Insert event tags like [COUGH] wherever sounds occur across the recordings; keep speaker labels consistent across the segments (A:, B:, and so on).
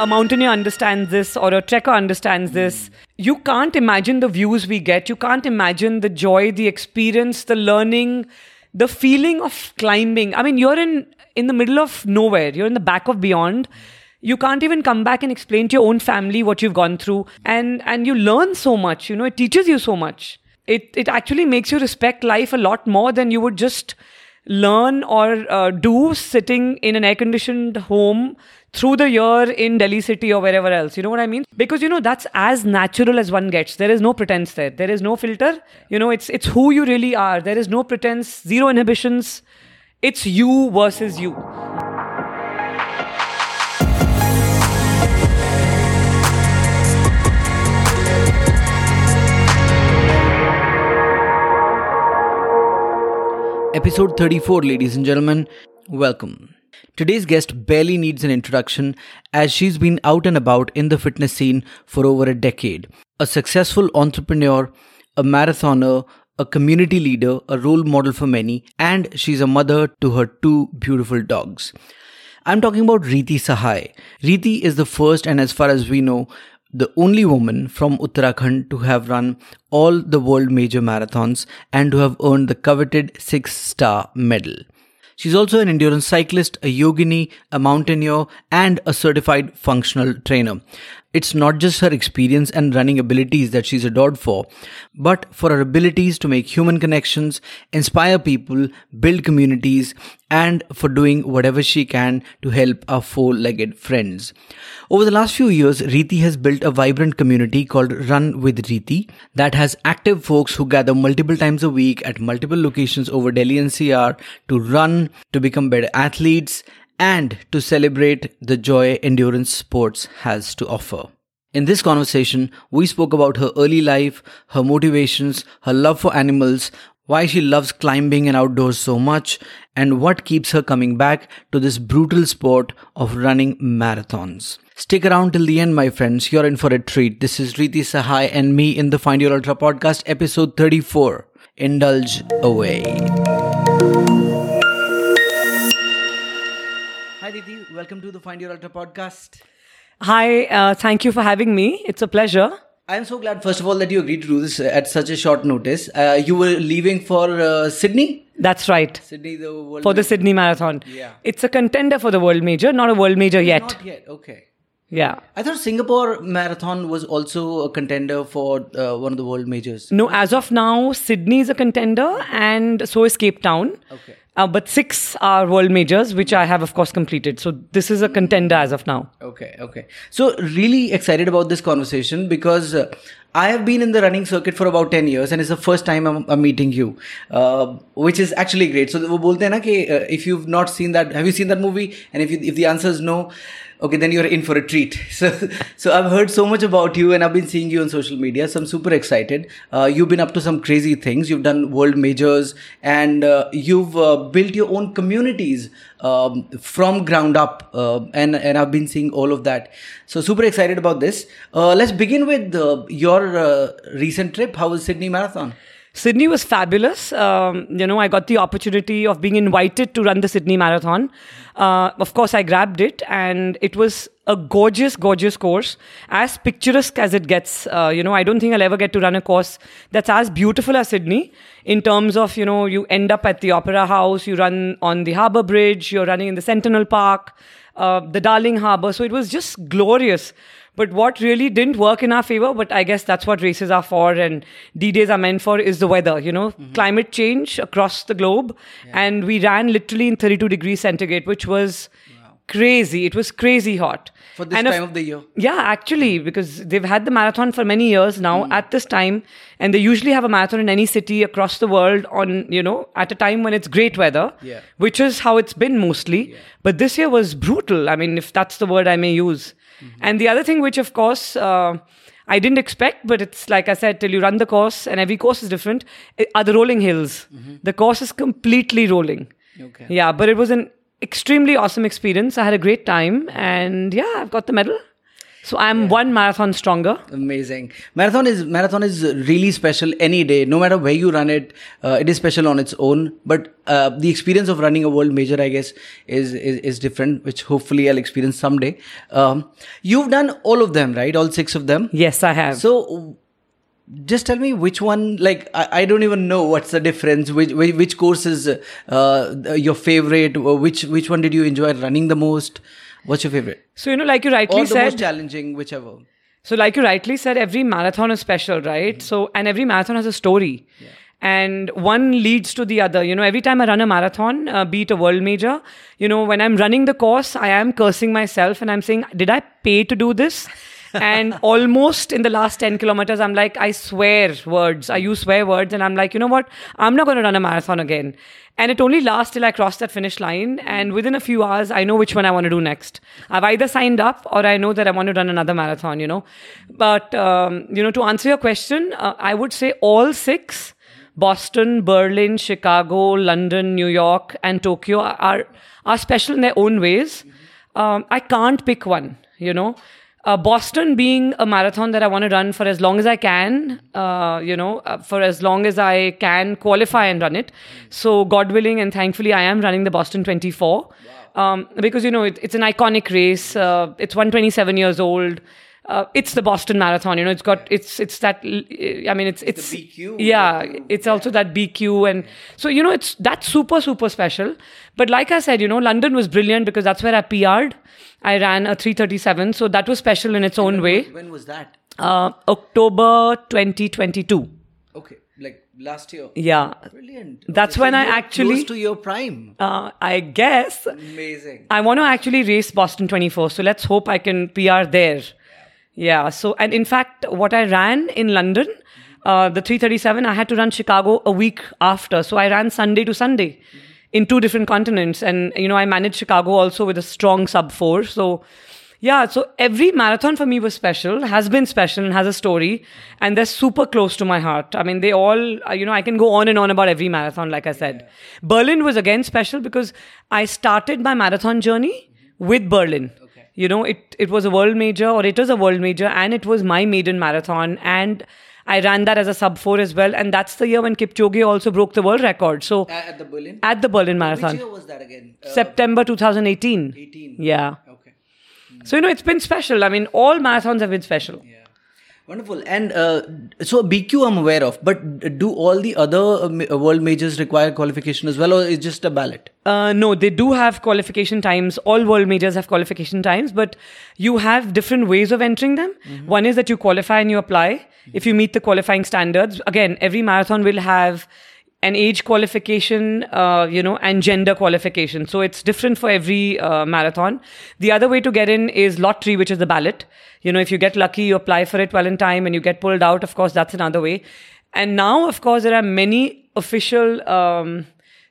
A: a mountaineer understands this or a trekker understands this. You can't imagine the views we get. You can't imagine the joy, the experience, the learning, the feeling of climbing. I mean, you're in in the middle of nowhere. You're in the back of beyond. You can't even come back and explain to your own family what you've gone through. And and you learn so much, you know, it teaches you so much. It it actually makes you respect life a lot more than you would just learn or uh, do sitting in an air conditioned home through the year in Delhi city or wherever else. You know what I mean? Because you know that's as natural as one gets. There is no pretense there. There is no filter. You know, it's it's who you really are. There is no pretense, zero inhibitions. It's you versus you.
B: Episode 34, ladies and gentlemen, welcome. Today's guest barely needs an introduction as she's been out and about in the fitness scene for over a decade. A successful entrepreneur, a marathoner, a community leader, a role model for many, and she's a mother to her two beautiful dogs. I'm talking about Reeti Sahai. Reeti is the first and as far as we know, the only woman from Uttarakhand to have run all the world major marathons and to have earned the coveted six star medal. She's also an endurance cyclist, a yogini, a mountaineer, and a certified functional trainer. It's not just her experience and running abilities that she's adored for, but for her abilities to make human connections, inspire people, build communities, and for doing whatever she can to help our four legged friends. Over the last few years, Reeti has built a vibrant community called Run with Reeti that has active folks who gather multiple times a week at multiple locations over Delhi and NCR to run, to become better athletes, and to celebrate the joy endurance sports has to offer. In this conversation, we spoke about her early life, her motivations, her love for animals, why she loves climbing and outdoors so much, and what keeps her coming back to this brutal sport of running marathons. Stick around till the end, my friends. You're in for a treat. This is Reeti Sahai and me in the Find Your Ultra podcast, episode 34. Indulge away. Welcome to the Find Your Ultra podcast.
A: Hi, uh, thank you for having me. It's a pleasure.
B: I'm so glad, first of all, that you agreed to do this at such a short notice. Uh, you were leaving for uh, Sydney?
A: That's right.
B: Sydney, the world
A: For the Sydney Marathon.
B: Yeah.
A: It's a contender for the world major, not a world major yet.
B: Not yet. Okay.
A: Yeah.
B: I thought Singapore Marathon was also a contender for uh, one of the world majors.
A: No, as of now, Sydney is a contender and so is Cape Town.
B: Okay.
A: Uh, but six are world majors, which I have, of course, completed. So this is a contender as of now.
B: Okay, okay. So really excited about this conversation because uh, I have been in the running circuit for about 10 years and it's the first time I'm, I'm meeting you, uh, which is actually great. So वो बोलते हैं ना कि uh, if you've not seen that, have you seen that movie? And if you, if the answer is no, okay, then you're in for a treat. [LAUGHS] So so I've heard so much about you and I've been seeing you on social media. So I'm super excited. Uh, you've been up to some crazy things. You've done world majors and uh, you've uh, built your own communities um, from ground up. Uh, and and I've been seeing all of that. So super excited about this. Uh, let's begin with uh, your uh, recent trip. How was Sydney Marathon?
A: Sydney was fabulous. Um, you know, I got the opportunity of being invited to run the Sydney Marathon. Uh, of course, I grabbed it, and it was a gorgeous, gorgeous course, as picturesque as it gets. Uh, you know, I don't think I'll ever get to run a course that's as beautiful as Sydney in terms of, you know, you end up at the Opera House, you run on the Harbour Bridge, you're running in the Centennial Park, uh, the Darling Harbour. So it was just glorious. But what really didn't work in our favor, but I guess that's what races are for and D days are meant for, is the weather. You know, climate change across the globe. And we ran literally in 32 degrees centigrade, which was crazy. It was crazy hot.
B: For this
A: And
B: time of the year.
A: Yeah, actually, because they've had the marathon for many years now
B: Hmm.
A: at this time, and they usually have a marathon in any city across the world on, you know, at a time when it's great weather,
B: Yeah.
A: which is how it's been mostly. But this year was brutal. I mean, if that's the word I may use.
B: Mm-hmm.
A: And the other thing, which of course, uh, I didn't expect, but it's like I said, till you run the course, and every course is different, are the rolling hills. The course is completely rolling.
B: Mm-hmm. Okay.
A: Yeah, but it was an extremely awesome experience. I had a great time, and yeah, I've got the medal. So I'm one marathon stronger.
B: Amazing. Marathon is marathon is really special any day. No matter where you run it, uh, it is special on its own. But uh, the experience of running a world major, I guess, is is, is different. Which hopefully I'll experience someday. Um, you've done all of them, right? All six of them.
A: Yes, I have.
B: So just tell me which one like i, I don't even know what's the difference which which, which course is uh, your favorite or which which one did you enjoy running the most what's your favorite
A: so you know, like you rightly
B: or the
A: said,
B: most challenging whichever
A: So, like you rightly said, every marathon is special, right? So, and every marathon has a story. And one leads to the other. You know, every time I run a marathon, uh, be it a world major, you know, when I'm running the course, I am cursing myself and I'm saying, did I pay to do this? And almost in the last 10 kilometers, I'm like, I swear words. I use swear words. And I'm like, you know what? I'm not going to run a marathon again. And it only lasts till I cross that finish line. And within a few hours, I know which one I want to do next. I've either signed up or I know that I want to run another marathon, you know. But, um, you know, to answer your question, uh, I would say all six Boston, Berlin, Chicago, London, New York, and Tokyo are, are special in their own ways. Um, I can't pick one, you know. Uh, Boston being a marathon that I want to run for as long as I can, uh, you know, uh, for as long as I can qualify and run it. So, God willing, and thankfully, I am running the Boston 24 um, because, you know, it, it's an iconic race. Uh, it's 127 years old. Uh, it's the Boston Marathon, you know. It's got it's it's that. I mean, it's it's,
B: BQ,
A: yeah. It's also that BQ, and so you know, it's that's super super special. But like I said, you know, London was brilliant because that's where I PR'd. I ran a 337, so that was special in its own way.
B: when was that
A: Uh, October 2022.
B: okay like last year
A: Yeah,
B: brilliant
A: That's
B: Okay,
A: when I
B: you're
A: actually-
B: close to your prime
A: uh, I guess
B: amazing
A: I want to actually race Boston 24, so let's hope I can PR there. Yeah. So, and in fact, what I ran in London, uh, the 337, I had to run Chicago a week after. So I ran Sunday to Sunday in two different continents, and you know I managed Chicago also with a strong sub four. So. Yeah, so every marathon for me was special, has been special, and has a story, and they're super close to my heart. I mean, they all, uh, you know, I can go on and on about every marathon, like I said. Berlin was again special because I started my marathon journey with Berlin. You know, it, it was a world major, or it was a world major, and it was my maiden marathon, and I ran that as a sub four as well, and that's the year when Kipchoge also broke the world record. So
B: at, the berlin
A: at the Berlin Marathon.
B: which year was that again uh,
A: September 2018.
B: 18
A: Yeah.
B: okay
A: So you know, it's been special. I mean, all marathons have been special.
B: Yeah. Wonderful. And uh, so BQ I'm aware of, but do all the other uh, world majors require qualification as well, or is just a ballot?
A: Uh, no, they do have qualification times. All world majors have qualification times, but you have different ways of entering them. One is that you qualify and you apply. If you meet the qualifying standards, again, every marathon will have an age qualification, uh, you know, and gender qualification. So it's different for every uh, marathon. The other way to get in is lottery, which is the ballot. You know, if you get lucky, you apply for it well in time, and you get pulled out. Of course, that's another way. And now, of course, there are many official. Um,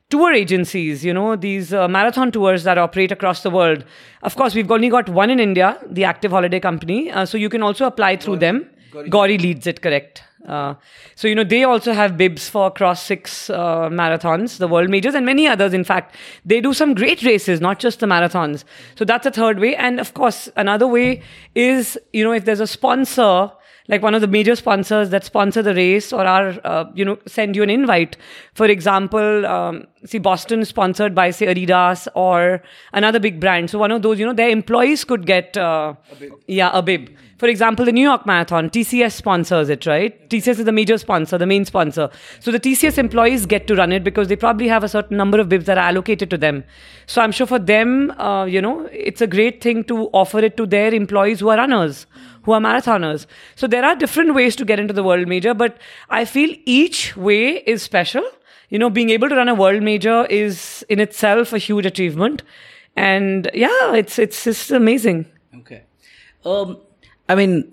A: tour agencies, you know, these uh, marathon tours that operate across the world. Of course, we've only got one in India, the Active Holiday Company. Uh, so you can also apply through them. Gauri leads it, correct. Uh, so, you know, they also have bibs for across six uh, marathons, the world majors, and many others, in fact. They do some great races, not just the marathons. So that's a third way. And of course, another way is, you know, if there's a sponsor like one of the major sponsors that sponsor the race or are uh, you know send you an invite for example um, see boston sponsored by say adidas or another big brand so one of those you know their employees could get uh, yeah a bib for example the new york marathon tcs sponsors it right tcs is the major sponsor the main sponsor so the tcs employees get to run it because they probably have a certain number of bibs that are allocated to them so i'm sure for them uh, you know it's a great thing to offer it to their employees who are runners who are marathoners. So there are different ways to get into the world major, but I feel each way is special. You know, being able to run a world major is in itself a huge achievement. And yeah, it's it's just amazing.
B: Okay. Um, I mean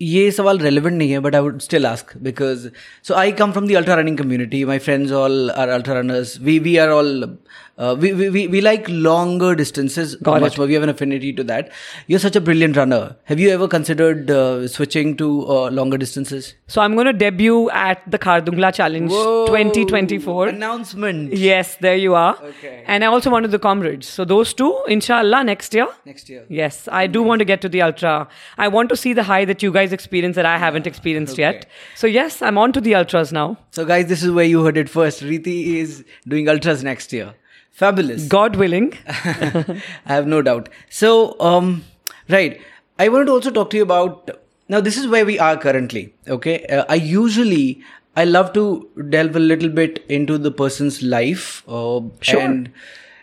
B: ये सवाल relevant नहीं है but I would still ask because so I come from the ultra running community my friends all are ultra runners we we are all Uh, we, we, we, we like longer distances
A: Got
B: much
A: it.
B: more. We have an affinity to that. You're such a brilliant runner. Have you ever considered uh, switching to uh, longer distances?
A: So I'm going to debut at the Khardungla Challenge 2024.
B: Announcement.
A: Yes, there you are.
B: Okay.
A: And I also wanted the comrades. So those two, inshallah, next year.
B: Next year.
A: Yes, I do want to get to the ultra. I want to see the high that you guys experience that I haven't experienced yet. So yes, I'm on to the ultras now.
B: So, guys, this is where you heard it first. Reeti is doing ultras next year. Fabulous.
A: God willing. [LAUGHS]
B: I have no doubt. So, um, right. I wanted to also talk to you about. Now, this is where we are currently. Okay. Uh, I usually. I love to delve a little bit into the person's life uh,
A: Sure.
B: and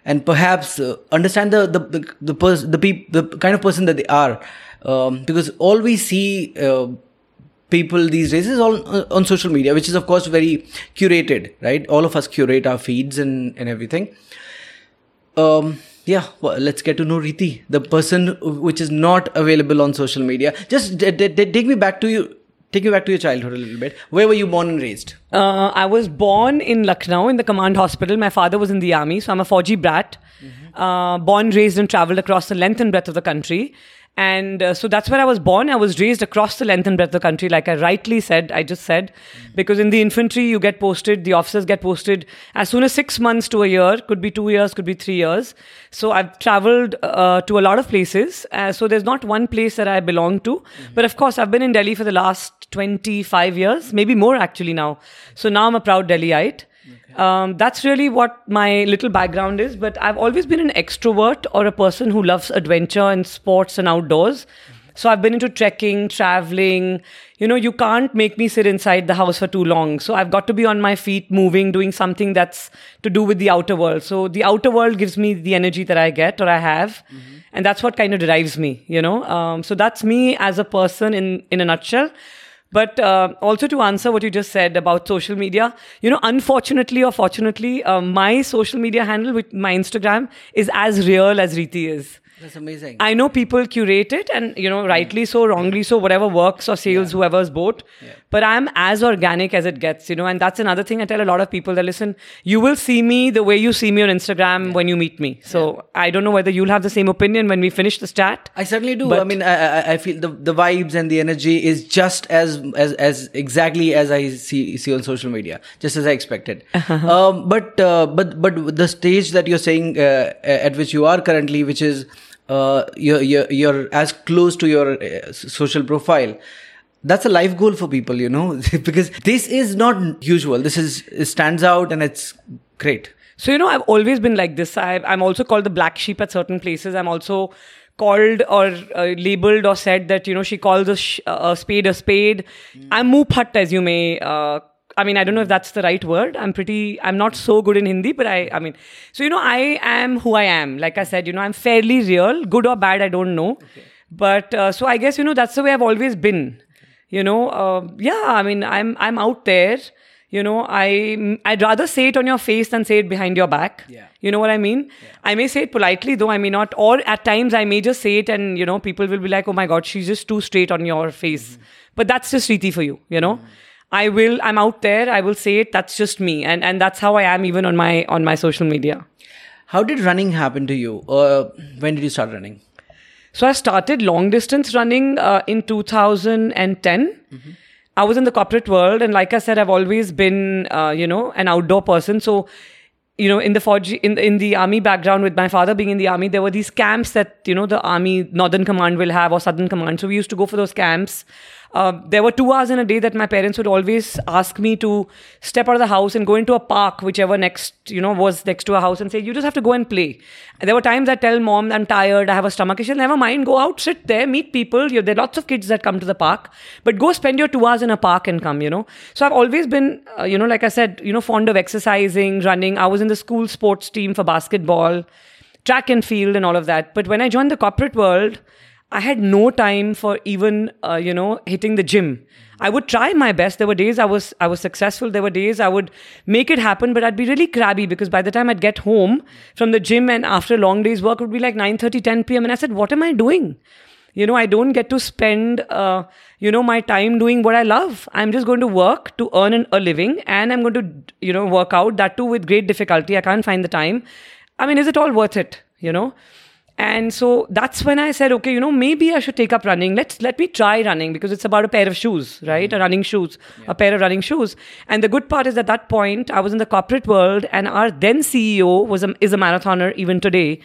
B: and perhaps uh, understand the the the the, pers- the, peop- the kind of person that they are um, because all we see uh, people these days is all uh, on social media which is of course very curated right all of us curate our feeds and and everything um yeah well, let's get to know Reeti the person which is not available on social media just d- d- d- take me back to you take me back to your childhood a little bit where were you born and raised
A: Uh, I was born in Lucknow in the command hospital. My father was in the army, so I'm a Fauji brat. Uh, born, raised, and traveled across the length and breadth of the country. And uh, so that's where I was born. I was raised across the length and breadth of the country, like I rightly said, I just said. Because in the infantry, you get posted, the officers get posted as soon as six months to a year, could be two years, could be three years. So I've traveled uh, to a lot of places. Uh, so there's not one place that I belong to. But of course, I've been in Delhi for the last 25 years, maybe more actually now. So now I'm a proud Delhiite. Um, that's really what my little background is. But I've always been an extrovert or a person who loves adventure and sports and outdoors. So I've been into trekking, traveling. You know, you can't make me sit inside the house for too long. So I've got to be on my feet, moving, doing something that's to do with the outer world. So the outer world gives me the energy that I get or I have. And that's what kind of drives me, you know. Um, so that's me as a person in, in a nutshell. But uh, also to answer what you just said about social media, you know, unfortunately or fortunately, uh, my social media handle with my Instagram is as real as Reeti is.
B: that's amazing.
A: I know people curate it and, you know, rightly so, wrongly so, whatever works or sales whoever's boat. But I'm as organic as it gets, you know, and that's another thing I tell a lot of people that listen, you will see me the way you see me on Instagram when you meet me. So I don't know whether you'll have the same opinion when we finish the chat.
B: I certainly do. I mean, I, I, I feel the, the vibes and the energy is just as as as exactly as I see see on social media, just as I expected. um, but uh, but but the stage that you're saying uh, at which you are currently, which is uh, you're, you're you're as close to your uh, social profile. That's a life goal for people, you know, [LAUGHS] because this is not usual. This is it stands out and it's great.
A: So, you know, I've always been like this. I, I'm also called the black sheep at certain places. I'm also called or uh, labeled or said that, you know, she calls a, sh- a spade a spade. I'm moo phat, as you may. Uh, I mean, I don't know if that's the right word. I'm pretty, I'm not so good in Hindi, but I, I mean, so, you know, I am who I am. Like I said, you know, I'm fairly real. Good or bad, I don't know. But uh, so I guess, you know, that's the way I've always been you know uh, yeah i mean i'm i'm out there you know i i'd rather say it on your face than say it behind your back
B: Yeah.
A: you know what i mean yeah. i may say it politely though i may not or at times i may just say it and you know people will be like oh my god she's just too straight on your face but that's just Reeti for you you know i will i'm out there i will say it that's just me and and that's how i am even on my on my social media
B: How did running happen to you? Uh, when did you start running?
A: So I started long distance running uh, in 2010. I was in the corporate world, and like I said, I've always been, uh, you know, an outdoor person. So, you know, in the Fauji, in in the army background, with my father being in the army, there were these camps that you know the army Northern Command will have or Southern Command. So we used to go for those camps. Uh, there were two hours in a day that my parents would always ask me to step out of the house and go into a park, whichever next, you know, was next to a house, and say, "You just have to go and play." And there were times I tell mom, "I'm tired, I have a stomach issue." Never mind, go out, sit there, meet people. You, there are lots of kids that come to the park, but go spend your two hours in a park and come. You know. So I've always been, uh, you know, like I said, you know, fond of exercising, running. I was in the school sports team for basketball, track and field, and all of that. But when I joined the corporate world. I had no time for even uh, you know hitting the gym. I would try my best. There were days I was I was successful. There were days I would make it happen, but I'd be really crabby because by the time I'd get home from the gym and after a long day's work it would be like 9:30, 10 p.m. And I said, "What am I doing?" You know, I don't get to spend uh, you know my time doing what I love. I'm just going to work to earn an, a living, and I'm going to you know work out that too with great difficulty. I can't find the time. I mean, is it all worth it? You know? And so that's when I said, okay, you know, maybe I should take up running. Let's let me try running because it's about a pair of shoes, right? A running shoes, a pair of running shoes. And the good part is at that point, I was in the corporate world, and our then CEO was a, is a marathoner even today.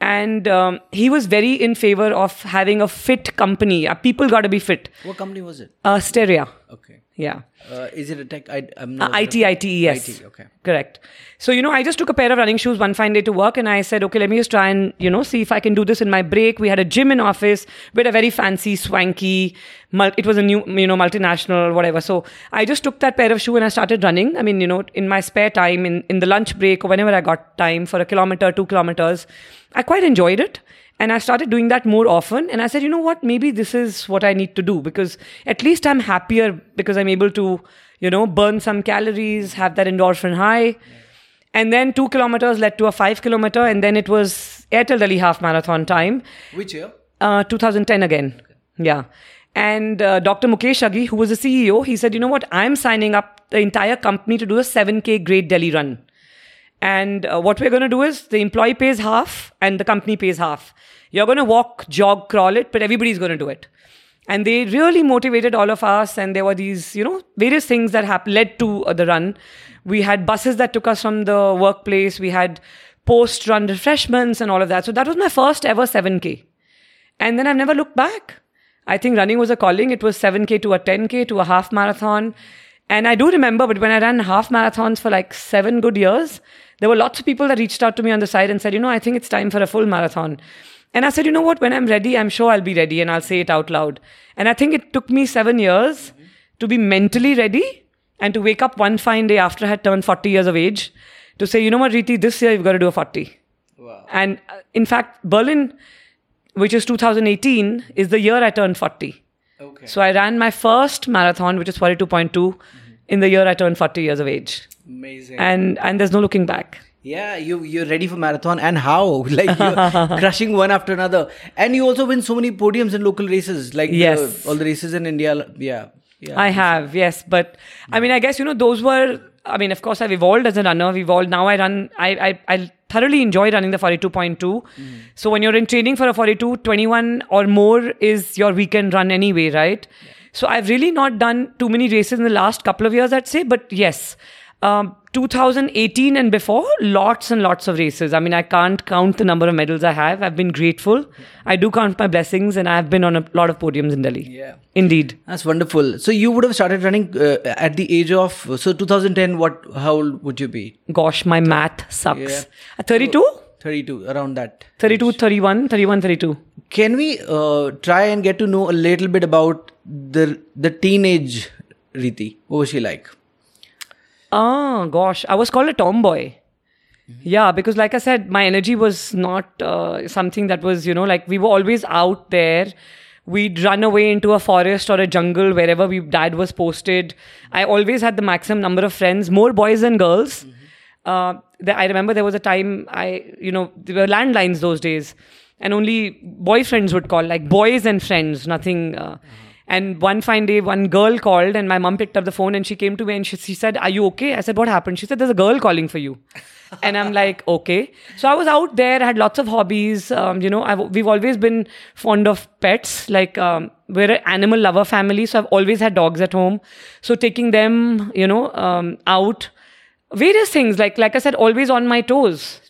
A: And um, he was very in favor of having a fit company. Uh, people got to be fit.
B: What company was it?
A: Uh, Steria.
B: Okay.
A: Yeah.
B: Uh, is it a tech? I, I'm
A: Uh,
B: not.
A: IT, IT, yes.
B: IT, okay.
A: Correct. So, you know, I just took a pair of running shoes one fine day to work and I said, okay, let me just try and, you know, see if I can do this in my break. We had a gym in office. We had a very fancy, swanky, mul- it was a new, you know, multinational, whatever. So I just took that pair of shoe and I started running. I mean, you know, in my spare time, in, in the lunch break or whenever I got time for a kilometer, two kilometers, I quite enjoyed it. And I started doing that more often. And I said, you know what, maybe this is what I need to do because at least I'm happier because I'm able to, you know, burn some calories, have that endorphin high. And then two kilometers led to a five kilometer. And then it was Airtel Delhi half marathon time,
B: Which year?
A: uh, 2010 again. Yeah. And uh, Dr. Mukesh Aghi, who was the CEO, he said, you know what, I'm signing up the entire company to do a 7K Great Delhi run. And uh, what we're going to do is the employee pays half and the company pays half. You're going to walk, jog, crawl it, but everybody's going to do it. And they really motivated all of us. And there were these, you know, various things that hap- led to uh, the run. We had buses that took us from the workplace. We had post run refreshments and all of that. So that was my first ever 7K. And then I've never looked back. I think running was a calling. It was 7K to a 10K to a half marathon. And I do remember, but when I ran half marathons for like seven good years, there were lots of people that reached out to me on the side and said, you know, I think it's time for a full marathon. And I said, you know what, when I'm ready, I'm sure I'll be ready and I'll say it out loud. And I think it took me seven years to be mentally ready and to wake up one fine day after I had turned 40 years of age to say, you know what, Reeti, this year you've got to do a 40.
B: Wow.
A: And uh, in fact, Berlin, which is 2018, is the year I turned 40.
B: Okay.
A: So I ran my first marathon, which is 42.2, in the year I turned 40 years of age.
B: Amazing.
A: And and there's no looking back.
B: Yeah, you you're ready for marathon and how? [LAUGHS] Like you're [LAUGHS] crushing one after another, and you also win so many podiums in local races, like the-
A: Yes.
B: all the races in India. Yeah, yeah.
A: I have, yes. But I mean, I guess, you know, those were, I mean, of course, I've evolved as a runner. I've evolved. Now I run, I, I, I thoroughly enjoy running the 42.2. Mm. So when you're in training for a 42, 21 or more is your weekend run anyway, right? So I've really not done too many races in the last couple of years, I'd say. But yes, um, 2018 and before, lots and lots of races. I mean, I can't count the number of medals I have. I've been grateful. I do count my blessings, and I've been on a lot of podiums in Delhi.
B: Yeah.
A: Indeed.
B: That's wonderful. So you would have started running uh, at the age of so 2010. What? How old would you be?
A: Gosh, my math sucks.
B: Yeah.
A: Uh, 32?
B: 32, around that.
A: 32, 31, 31, 32.
B: Can we uh, try and get to know a little bit about the the teenage Reeti? What was she like?
A: Oh, gosh. I was called a tomboy. Yeah, because like I said, my energy was not uh, something that was, you know, like we were always out there. We'd run away into a forest or a jungle wherever we dad was posted. I always had the maximum number of friends, more boys than girls. Uh, the, I remember there was a time I, you know, there were landlines those days, and only boyfriends would call, like boys and friends, nothing. Uh, And one fine day, one girl called, and my mom picked up the phone and she came to me and she, she said, Are you okay? I said, What happened? She said, There's a girl calling for you. [LAUGHS] and I'm like, Okay. So I was out there, I had lots of hobbies. Um, you know, I've, we've always been fond of pets. Like, um, we're an animal lover family, so I've always had dogs at home. So taking them, you know, um, out, various things, like, like I said, always on my toes.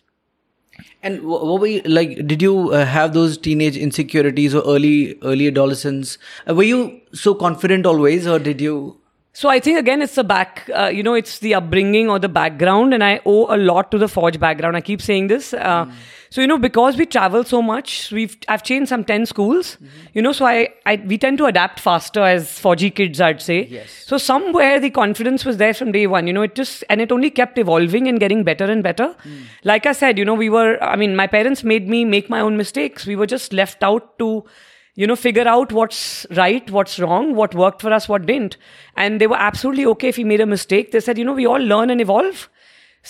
B: And what were you like? Did you uh, have those teenage insecurities or early early adolescence? Uh, were you so confident always, or did you?
A: So I think again, it's the back, uh, you know, it's the upbringing or the background, and I owe a lot to the Fauji background. I keep saying this. Uh, So you know, because we travel so much, we've I've changed some ten schools. Mm-hmm. You know, so I, I we tend to adapt faster as Fauji kids, I'd say.
B: Yes.
A: So somewhere the confidence was there from day one. You know, it just and it only kept evolving and getting better and better. Mm. Like I said, you know, we were. I mean, my parents made me make my own mistakes. We were just left out to you know, figure out what's right, what's wrong, what worked for us, what didn't. And they were absolutely okay if we made a mistake. They said, you know, we all learn and evolve.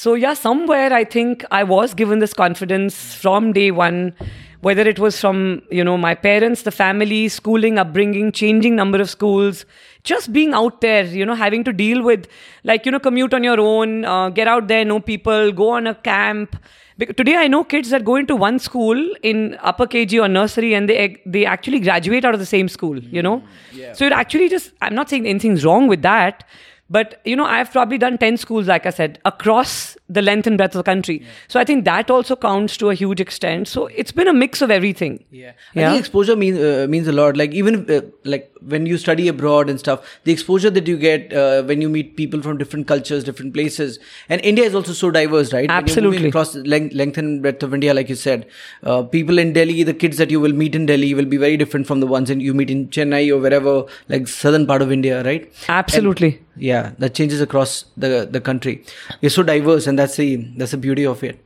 A: So, yeah, somewhere I think I was given this confidence from day one, whether it was from, you know, my parents, the family, schooling, upbringing, changing number of schools, just being out there, you know, having to deal with, like, you know, commute on your own, uh, get out there, know people, go on a camp, Bec- Today, I know kids that go into one school in upper KG or nursery, and they they actually graduate out of the same school. You know, Yeah. so it actually just I'm not saying anything's wrong with that, but you know I've probably done ten schools, like I said, across the length and breadth of the country. So I think that also counts to a huge extent. So it's been a mix of everything.
B: Yeah, I
A: Yeah.
B: think exposure means uh, means a lot. Like even uh, like when you study abroad and stuff, the exposure that you get uh, when you meet people from different cultures, different places, and India is also so diverse, right? When you're moving
A: Absolutely.
B: across length, length and breadth of India, like you said, uh, people in Delhi, the kids that you will meet in Delhi will be very different from the ones in, you meet in Chennai or wherever, like southern part of India, right?
A: Absolutely.
B: Yeah, that changes across the the country. You're so diverse, and that's the that's the beauty of it.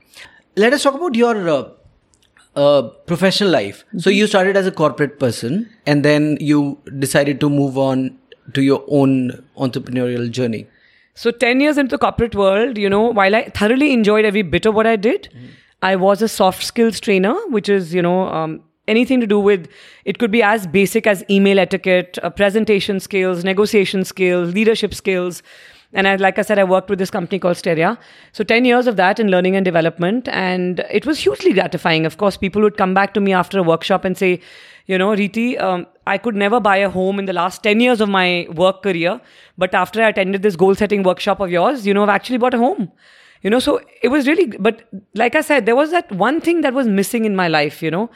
B: Let us talk about your uh, uh, professional life. So you started as a corporate person, and then you decided to move on to your own entrepreneurial journey.
A: So 10 years into the corporate world, you know, while I thoroughly enjoyed every bit of what I did, I was a soft skills trainer, which is, you know, um, anything to do with it could be as basic as email etiquette, uh, presentation skills, negotiation skills, leadership skills. And I, like I said, I worked with this company called Steria. So 10 years of that in learning and development. And it was hugely gratifying. Of course, people would come back to me after a workshop and say, you know, Reeti, um, I could never buy a home in the last 10 years of my work career. But after I attended this goal setting workshop of yours, you know, I've actually bought a home. You know, so it was really, but like I said, there was that one thing that was missing in my life, you know.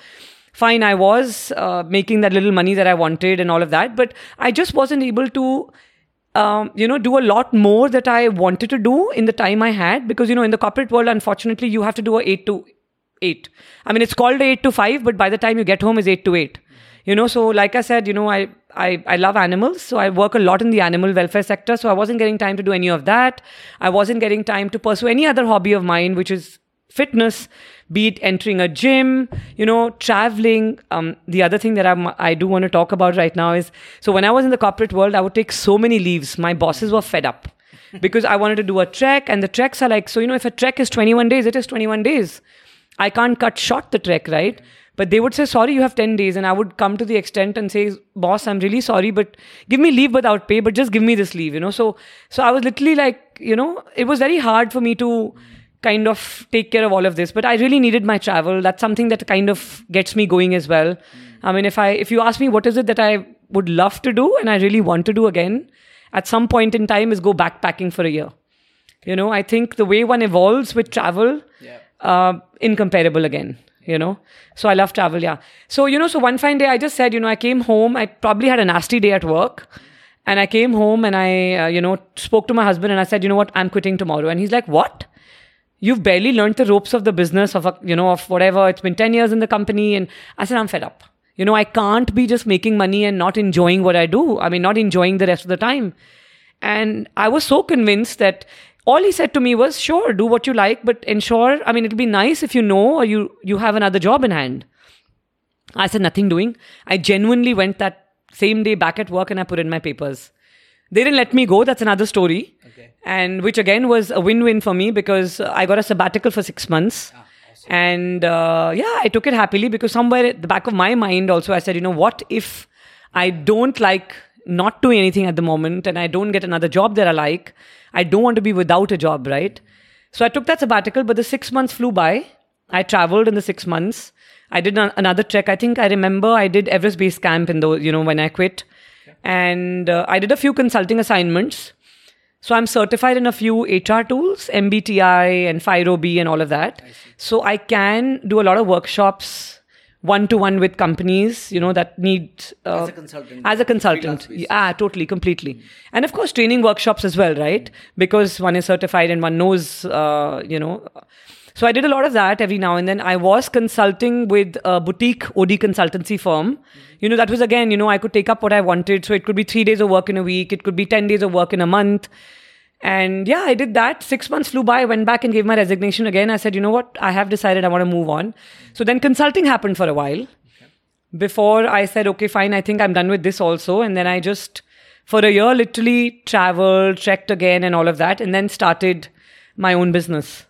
A: Fine, I was uh, making that little money that I wanted and all of that, but I just wasn't able to um, you know, do a lot more that I wanted to do in the time I had because, you know, in the corporate world, unfortunately, you have to do a 8 to 8. I mean, it's called 8 to 5, but by the time you get home is 8 to 8. You know, so like I said, you know, I, I, I love animals. So I work a lot in the animal welfare sector. So I wasn't getting time to do any of that. I wasn't getting time to pursue any other hobby of mine, which is fitness, be it entering a gym, you know, traveling. Um, the other thing that I'm, I do want to talk about right now is so when I was in the corporate world, I would take so many leaves. My bosses were fed up [LAUGHS] because I wanted to do a trek, and the treks are like, so, you know, if a trek is 21 days, it is 21 days. I can't cut short the trek, right? But they would say, sorry, you have 10 days. And I would come to the extent and say, boss, I'm really sorry, but give me leave without pay, but just give me this leave, you know? So, so I was literally like, you know, it was very hard for me to kind of take care of all of this, but I really needed my travel. That's something that kind of gets me going as well. I mean, if I, if you ask me what is it that I would love to do and I really want to do again at some point in time is go backpacking for a year. You know, I think the way one evolves with travel, uh, incomparable again. You know, so I love travel. Yeah. So you know, so one fine day I just said, you know, I came home. I probably had a nasty day at work, and I came home and I, uh, you know, spoke to my husband and I said, you know what, I'm quitting tomorrow. And he's like, what? You've barely learned the ropes of the business of a, you know, of whatever. It's been ten years in the company, and I said, I'm fed up. You know, I can't be just making money and not enjoying what I do. I mean, not enjoying the rest of the time. And I was so convinced that all he said to me was, sure, do what you like, but ensure, I mean, it'll be nice if you know or you, you have another job in hand. I said, nothing doing. I genuinely went that same day back at work and I put in my papers. They didn't let me go. That's another story.
B: Okay.
A: And which again was a win win for me because I got a sabbatical for six months. And uh, yeah, I took it happily because somewhere at the back of my mind also, I said, you know, what if I don't like not doing anything at the moment and I don't get another job that I like? I don't want to be without a job, right? So I took that sabbatical, but the six months flew by. I traveled in the six months. I did an- another trek. I think I remember I did Everest Base Camp in those, you know, when I quit. And uh, I did a few consulting assignments. So I'm certified in a few HR tools, MBTI and FIRO-B and all of that. So I can do a lot of workshops one to one with companies, you know, that need uh,
B: As a consultant.
A: As a consultant, yeah, totally, completely, and of course training workshops as well, right? Because one is certified and one knows, uh, you know. So I did a lot of that every now and then. I was consulting with a boutique OD consultancy firm. You know, that was again, you know, I could take up what I wanted. So it could be three days of work in a week, it could be 10 days of work in a month. And yeah, I did that. Six months flew by. I went back and gave my resignation again. I said, you know what? I have decided I want to move on. So then consulting happened for a while before I said, okay, fine, I think I'm done with this also. And then I just, for a year, literally traveled, trekked again, and all of that, and then started my own business,
B: Okay.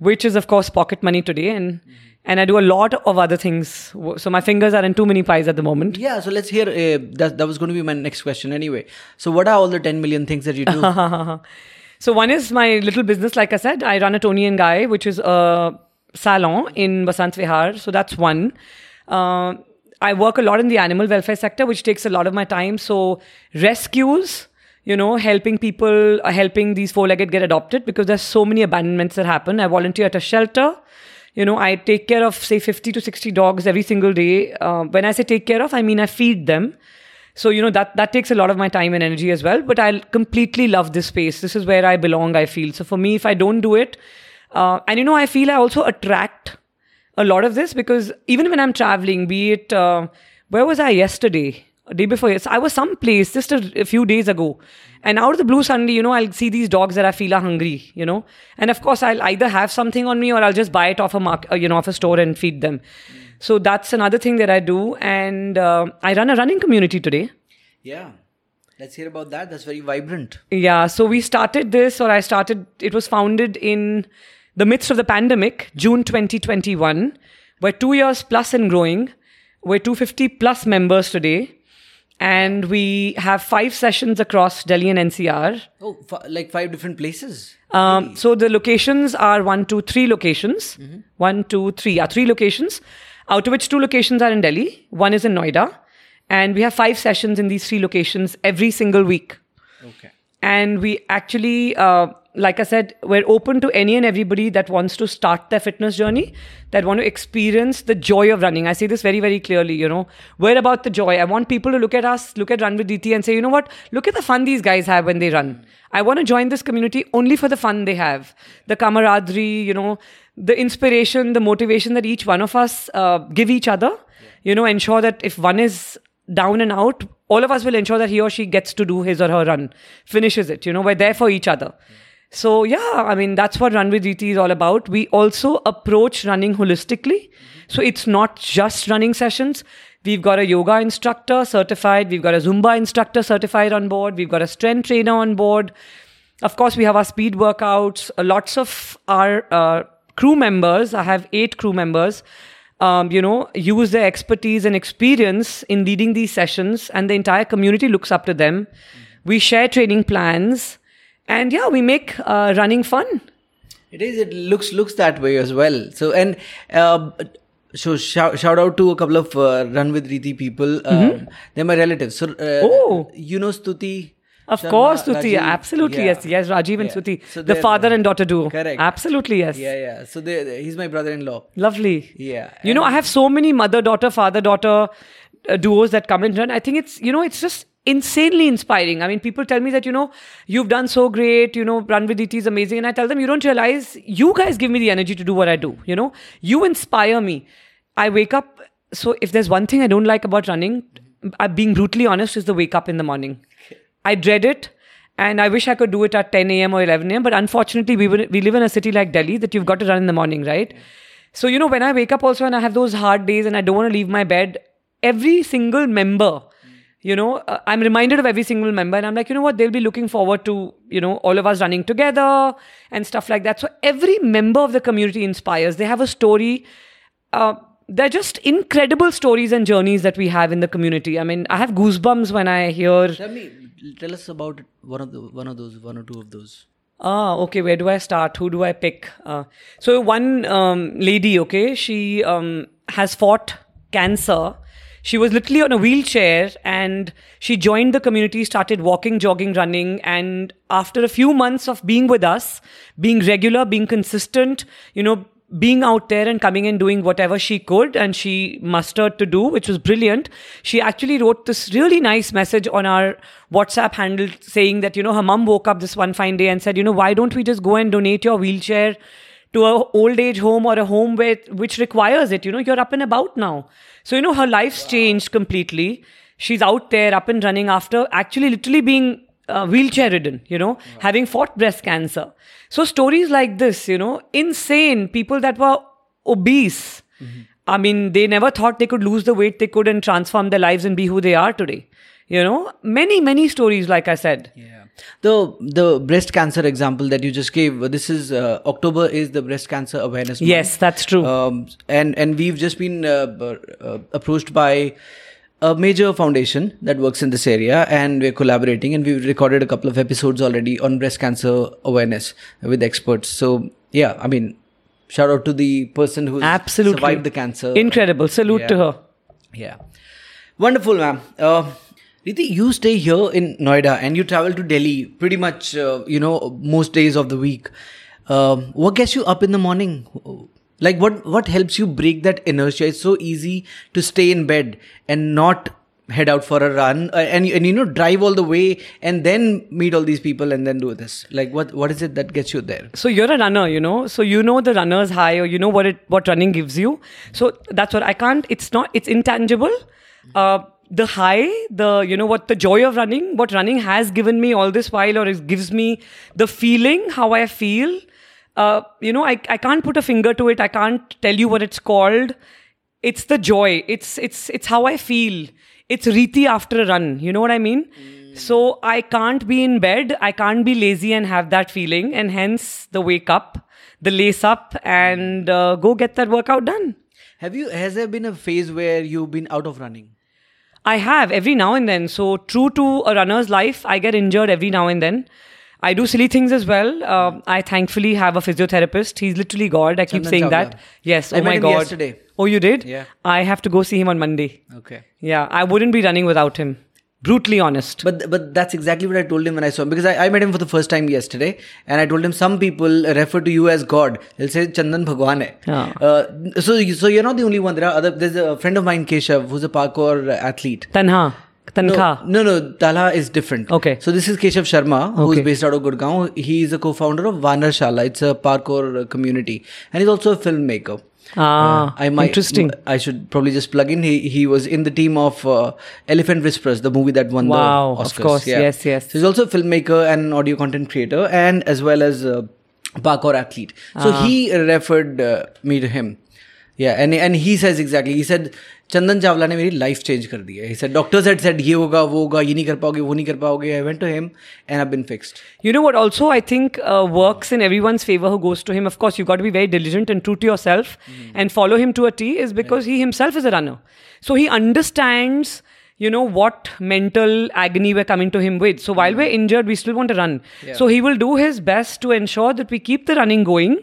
A: Which is, of course, pocket money today. And and I do a lot of other things. So my fingers are in too many pies at the moment.
B: Yeah, so let's hear. Uh, that that was going to be my next question anyway. So, what are all the ten million things that you do? [LAUGHS]
A: so one is my little business. Like I said, I run a Toni and Guy, which is a salon in Vasant Vihar. So that's one. Uh, I work a lot in the animal welfare sector, which takes a lot of my time. So rescues, you know, helping people, uh, helping these four-legged get adopted because there's so many abandonments that happen. I volunteer at a shelter. You know, I take care of say 50 to 60 dogs every single day. Uh, when I say take care of, I mean I feed them. So you know that that takes a lot of my time and energy as well. But I completely love this space. This is where I belong. I feel so. For me, if I don't do it, uh, and you know, I feel I also attract a lot of this because even when I'm traveling, be it uh, where was I yesterday, day before, yes, I was someplace just a, a, few days ago, and out of the blue, suddenly, you know, I'll see these dogs that I feel are hungry, you know, and of course, I'll either have something on me or I'll just buy it off a mark, uh, you know, off a store and feed them. So that's another thing that I do, and uh, I run a running community today.
B: Yeah. Let's hear about that. That's very vibrant.
A: Yeah. So we started this, or I started, it was founded in the midst of the pandemic, June 2021. We're two years plus and growing. We're 250 plus members today. And we have five sessions across Delhi and NCR.
B: Oh, f- like five different places?
A: Um, really? So the locations are one, two, three locations. Mm-hmm. One, two, three. are three locations. Out of which two locations are in Delhi. One is in Noida. And we have five sessions in these three locations every single week.
B: Okay.
A: And we actually uh, like I said, we're open to any and everybody that wants to start their fitness journey, that want to experience the joy of running. I say this very, very clearly, you know. We're about the joy. I want people to look at us, look at Run with Reeti and say, you know what, look at the fun these guys have when they run. I want to join this community only for the fun they have, the camaraderie, you know, the inspiration, the motivation that each one of us uh, give each other, you know, ensure that if one is down and out, all of us will ensure that he or she gets to do his or her run, finishes it, you know, we're there for each other. So yeah, I mean that's what Run with Reeti is all about. We also approach running holistically. So it's not just running sessions. We've got a yoga instructor certified. We've got a Zumba instructor certified on board. We've got a strength trainer on board. Of course, we have our speed workouts. Lots of our uh, crew members, I have eight crew members, um, you know, use their expertise and experience in leading these sessions, and the entire community looks up to them. We share training plans and yeah we make uh, running fun
B: it is it looks looks that way as well so and uh, so shout, shout out to a couple of uh, run with Reeti people um, mm-hmm. they're my relatives so uh, oh you know stuti
A: of Sharma, course, Stuti. Absolutely, yeah. yes. Yes, Rajiv and yeah. Stuti. So the father and daughter duo.
B: Correct.
A: Absolutely, yes.
B: Yeah, yeah. So they, they, he's my brother in law.
A: Lovely.
B: Yeah.
A: You know, I have so many mother daughter, father daughter uh, duos that come and run. I think it's, you know, it's just insanely inspiring. I mean, people tell me that, you know, you've done so great, you know, Run with is amazing. And I tell them, you don't realize you guys give me the energy to do what I do, you know, you inspire me. I wake up. So if there's one thing I don't like about running, I'm being brutally honest, is the wake up in the morning. I dread it. And I wish I could do it at 10 a.m. or 11 a.m. But unfortunately, we, we live in a city like Delhi that you've got to run in the morning, right? So, you know, when I wake up also and I have those hard days and I don't want to leave my bed, every single member you know uh, i'm reminded of every single member and i'm like you know what they'll be looking forward to you know all of us running together and stuff like that so every member of the community inspires they have a story uh, they're just incredible stories and journeys that we have in the community i mean i have goosebumps when i hear
B: tell me tell us about one of the one of those one or two of those
A: Ah, okay. Where do I start? Who do I pick? Uh, so one um, lady, okay, she um, has fought cancer she was literally on a wheelchair and she joined the community, started walking, jogging, running. And after a few months of being with us, being regular, being consistent, you know, being out there and coming and doing whatever she could and she mustered to do, which was brilliant. She actually wrote this really nice message on our WhatsApp handle saying that, you know, her mom woke up this one fine day and said, you know, why don't we just go and donate your wheelchair to a old age home or a home where which requires it? You know, you're up and about now. So, you know, her life's wow. changed completely. She's out there up and running after actually literally being uh, wheelchair ridden, you know, wow. having fought breast cancer. So, stories like this, you know, insane people that were obese. Mm-hmm. I mean, they never thought they could lose the weight they could and transform their lives and be who they are today. You know, many, many stories, like I said.
B: Yeah the the breast cancer example that you just gave this is uh, october is the breast cancer awareness month.
A: yes that's true um,
B: and and we've just been uh, uh, approached by a major foundation that works in this area and we're collaborating and we've recorded a couple of episodes already on breast cancer awareness with experts so yeah i mean Shout out to the person who
A: Absolutely.
B: survived the cancer.
A: Incredible. Salute to her.
B: Yeah. Wonderful, ma'am. Reeti, you stay here in Noida and you travel to Delhi pretty much, uh, you know, most days of the week. Um, what gets you up in the morning? Like, what, what helps you break that inertia? It's so easy to stay in bed and not head out for a run uh, and, and you know drive all the way and then meet all these people and then do this like what what is it that gets you there
A: So you're a runner, you know. So you know the runner's high, or you know what it what running gives you. So that's what I can't. It's not. It's intangible. Uh, the high, the you know what the joy of running, what running has given me all this while, or it gives me the feeling how I feel. Uh, you know, I I can't put a finger to it. I can't tell you what it's called. It's the joy. It's it's it's how I feel. It's Reeti after a run. You know what I mean? So I can't be in bed. I can't be lazy and have that feeling, and hence the wake up, the lace up, and uh, go get that workout done.
B: have you has there been a phase where you've been out of running
A: I have every now and then. So true to a runner's life, I get injured every now and then. I do silly things as well. Uh, I thankfully have a physiotherapist. He's literally God. I keep
B: Chandan
A: saying
B: Chawla.
A: that. Yes.
B: I
A: oh
B: met
A: my
B: him
A: God.
B: yesterday.
A: Oh, you did?
B: Yeah.
A: I have to go see him on Monday.
B: okay
A: Yeah. I wouldn't be running without him. Brutally honest.
B: But but that's exactly what I told him when I saw him because I, I met him for the first time yesterday and I told him some people refer to you as God. They'll say Chandan Bhagwan hai.
A: Yeah.
B: Uh, so so you're not the only one. There are other. There's a friend of mine, Keshav, who's a parkour athlete.
A: Tanha. Tankha.
B: No, no, no, Talha is different.
A: Okay.
B: So this is Keshav Sharma, who's
A: Okay.
B: based out of Gurgaon. He is a co-founder of Vanar Shala. It's a parkour community, and he's also a filmmaker.
A: Ah,
B: I might,
A: interesting.
B: I should probably just plug in. He he was in the team of uh, Elephant Whisperers, the movie that won
A: Wow,
B: the
A: of
B: Oscars.
A: course. Yes, yes.
B: So he's also a filmmaker and audio content creator, and as well as a parkour athlete. So
A: Ah.
B: he referred uh, me to him. Yeah, and and he says exactly. He said Chandan Chawla ने मेरी life change कर दी है। Said doctors had said ये होगा वो होगा ये नहीं कर पाओगे वो नहीं कर पाओगे. I went to him and I been fixed
A: you know what also I think works in every one favour who goes to him of course you got be very diligent and true to yourself and follow him to a T is because he himself is a runner so he understand you know what mental agony we're coming to him with. So while hmm. we're injured, we still want to run. Yeah. So he will do his best to ensure that we keep the running going.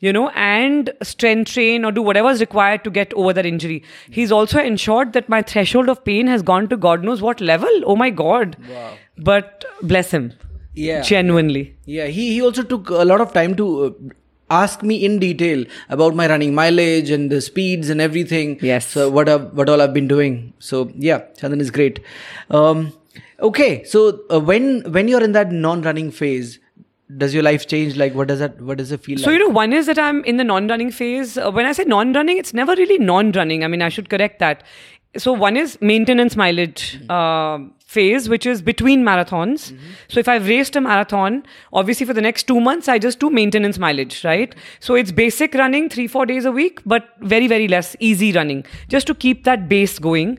A: You know, and strength train or do whatever is required to get over that injury. He's also ensured that my threshold of pain has gone to God knows what level. Oh my God.
B: Wow.
A: But bless him.
B: Yeah.
A: Genuinely.
B: Yeah, he, he also took a lot of time to uh, ask me in detail about my running mileage and the speeds and everything.
A: Yes.
B: So what I've, what all I've been doing. So yeah, Chandan is great. Um, okay, so uh, when when you're in that non-running phase, does your life change? Like, what does that what does it feel like?
A: So,
B: like?
A: you know, one is that I'm in the non running phase. Uh, when I say non running, it's never really non running. I mean, I should correct that. So, one is maintenance mileage uh, phase, which is between marathons. So, if I've raced a marathon, obviously for the next two months, I just do maintenance mileage, right? So, it's basic running three, four days a week, but very, very less easy running just to keep that base going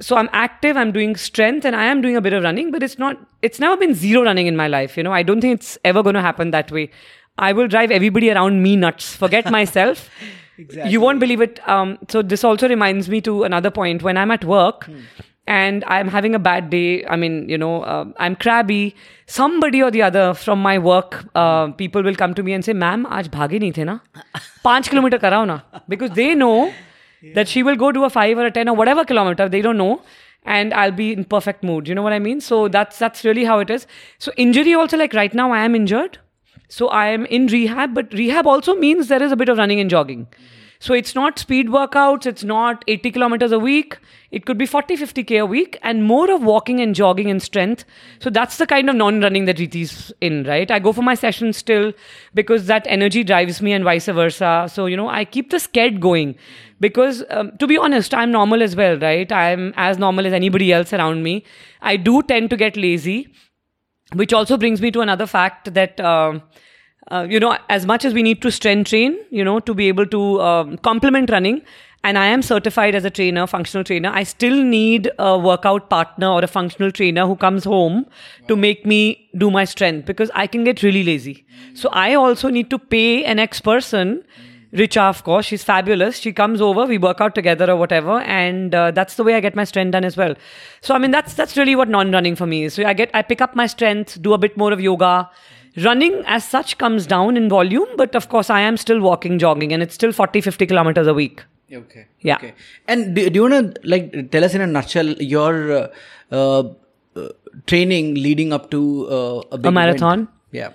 A: so i'm active i'm doing strength and i am doing a bit of running but it's not it's never been zero running in my life you know i don't think it's ever going to happen that way i will drive everybody around me nuts forget [LAUGHS] myself
B: exactly.
A: you won't believe it um, so this also reminds me to another point when i'm at work hmm. and i'm having a bad day i mean you know uh, i'm crabby somebody or the other from my work uh, hmm. people will come to me and say ma'am आज भागे नहीं थे ना? पाँच kilometer karao ना?" because they know that she will go do a five or a ten or whatever kilometer. They don't know. And I'll be in perfect mood. You know what I mean? So that's that's really how it is. So injury also like right now I am injured. So I am in rehab, but rehab also means there is a bit of running and jogging. So it's not speed workouts, it's not 80 kilometers a week. It could be 40, 50k a week and more of walking and jogging and strength. So that's the kind of non running that Reeti's in, right? I go for my sessions still because that energy drives me and vice versa. So, you know, I keep the sked going because um, to be honest, I'm normal as well, right? I'm as normal as anybody else around me. I do tend to get lazy which also brings me to another fact that um uh, you know as much as we need to strength train you know to be able to um, complement running and i am certified as a trainer functional trainer i still need a workout partner or a functional trainer who comes home to make me do my strength because i can get really lazy so i also need to pay an ex person Richa, of course, she's fabulous. She comes over, we work out together or whatever, and uh, that's the way I get my strength done as well. So I mean, that's that's really what non-running for me is. So I get, I pick up my strength, do a bit more of yoga, Running as such comes down in volume, but of course, I am still walking, jogging, and it's still 40, 50 kilometers a week.
B: Okay.
A: Yeah.
B: Okay. And do, do you want to like tell us in a nutshell your uh, uh, training leading up to uh, a, big
A: A marathon?
B: event? Yeah.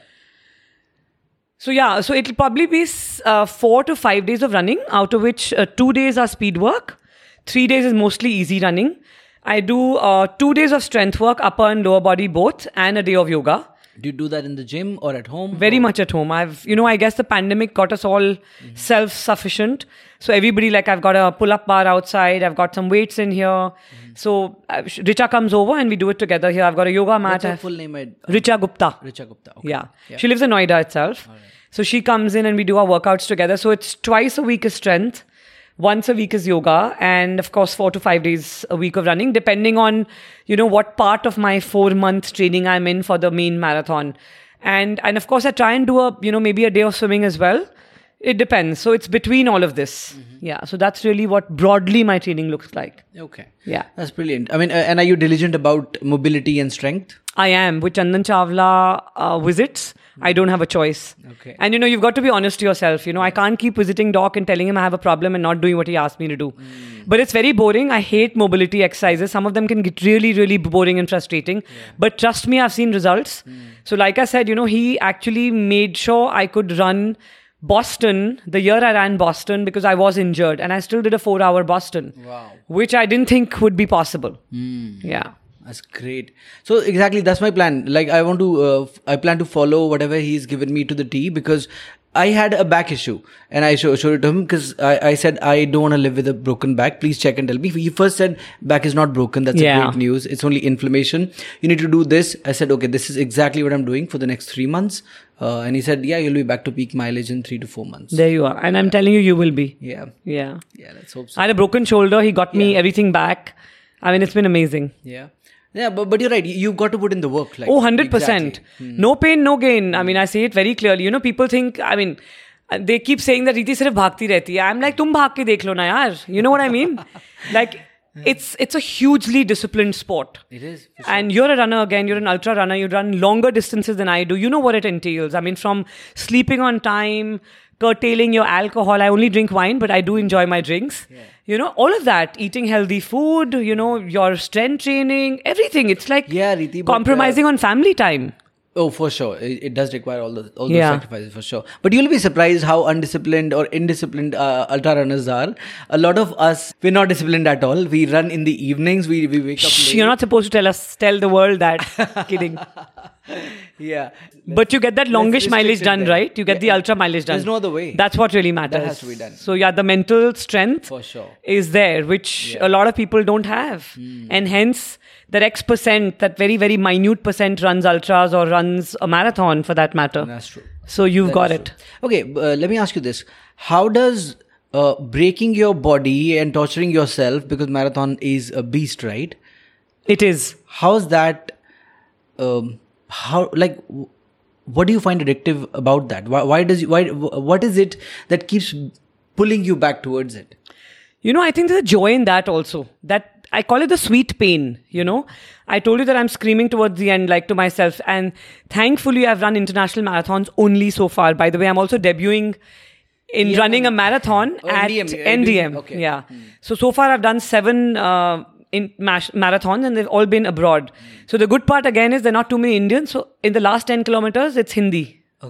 A: So yeah, so it'll probably be uh, four to five days of running, out of which uh, two days are speed work, three days is mostly easy running. I do uh, two days of strength work, upper and lower body both, and a day of yoga.
B: Do you do that in the gym or at home?
A: Very
B: or-
A: much at home. I've, you know, I guess the pandemic got us all self sufficient. So everybody, like, I've got a pull up bar outside, I've got some weights in here. So uh, Richa comes over and we do it together here. I've got a yoga mat.
B: What's
A: I've-
B: full name? I,
A: Richa Gupta.
B: Richa Gupta. Okay.
A: Yeah. She lives in Noida itself. So she comes in and we do our workouts together. So it's twice a week is strength, once a week is yoga, and of course four to five days a week of running, depending on you know what part of my four month training I'm in for the main marathon. And and of course I try and do a you know maybe a day of swimming as well. It depends. So it's between all of this. Yeah. So that's really what broadly my training looks like.
B: Okay.
A: Yeah.
B: That's brilliant. I mean, uh, and are you diligent about mobility and strength?
A: I am. With Chandan Chawla uh, visits, I don't have a choice.
B: Okay.
A: And you know, you've got to be honest to yourself. You know, I can't keep visiting Doc and telling him I have a problem and not doing what he asked me to do. Hmm. But it's very boring. I hate mobility exercises. Some of them can get really, really boring and frustrating. But trust me, I've seen results. Hmm. So, like I said, you know, he actually made sure I could run Boston the year I ran Boston because I was injured and I still did a four hour Boston.
B: Wow.
A: Which I didn't think would be possible. Hmm. Yeah.
B: That's great. So exactly, that's my plan. Like I want to, uh, I plan to follow whatever he's given me to the T because I had a back issue and I show, showed it to him because I, I said I don't want to live with a broken back. Please check and tell me. He first said back is not broken. That's
A: Yeah.
B: a great news. It's only inflammation. You need to do this. I said okay, this is exactly what I'm doing for the next three months. Uh, and he said yeah, you'll be back to peak mileage in three to four months.
A: There you are. And I'm telling you, you will be.
B: Yeah,
A: Yeah.
B: yeah. Let's hope so.
A: I had a broken shoulder. He got me everything back. I mean, it's been amazing.
B: Yeah, yeah. But but you're right. You- You've got to put in the work. Like
A: Oh, 100%.
B: exactly. Hmm.
A: No pain, no gain. I mean, I say it very clearly. You know, people think, I mean, they keep saying that Reeti sirf bhagti rehti hai. I'm like, tum bhag ke dekh lo na yaar. You know what I mean? [LAUGHS] like, it's it's a hugely disciplined sport.
B: It is. for
A: And you're a runner again, you're an ultra runner, you run longer distances than I do. You know what it entails. I mean, from sleeping on time, curtailing your alcohol. I only drink wine, but I do enjoy my drinks. You know, all of that, eating healthy food, you know, your strength training, everything. It's like
B: Yeah, Reeti, but, uh,
A: compromising on family time.
B: Oh, for sure. It, it does require all the all those
A: Yeah.
B: sacrifices for sure. But you'll be surprised how undisciplined or indisciplined uh, ultra runners are. A lot of us we're not disciplined at all. We run in the evenings. We we wake up
A: Shh,
B: late.
A: You're not supposed to tell us, tell the world that. [LAUGHS] Kidding.
B: Yeah.
A: But you get that longish mileage done,
B: there.
A: right? You get the ultra mileage done.
B: There's no other way.
A: That's what really matters.
B: That has to be done.
A: So yeah, the mental strength
B: For sure.
A: is there, which a lot of people don't have,
B: Hmm.
A: and hence that X percent, that very very minute percent runs ultras or runs a marathon for that matter.
B: That's true.
A: So you've got it.
B: true. Okay, uh, let me ask you this: How does uh, breaking your body and torturing yourself because marathon is a beast, right?
A: It is.
B: How's that? Um, how like? What do you find addictive about that? Why, why does why what is it that keeps pulling you back towards it?
A: You know, I think there's a joy in that also. That I call it the sweet pain. You know, I told you that I'm screaming towards the end, like to myself. And thankfully, I've run international marathons only so far. By the way, I'm also debuting in
B: Yeah.
A: running a marathon
B: Oh,
A: at
B: NDM,
A: NDM.
B: okay.
A: Yeah. So so far, I've done seven. Uh, in mash- marathons and they've all been abroad. So the good part again is there are not too many Indians. So in the last 10 kilometers, it's Hindi.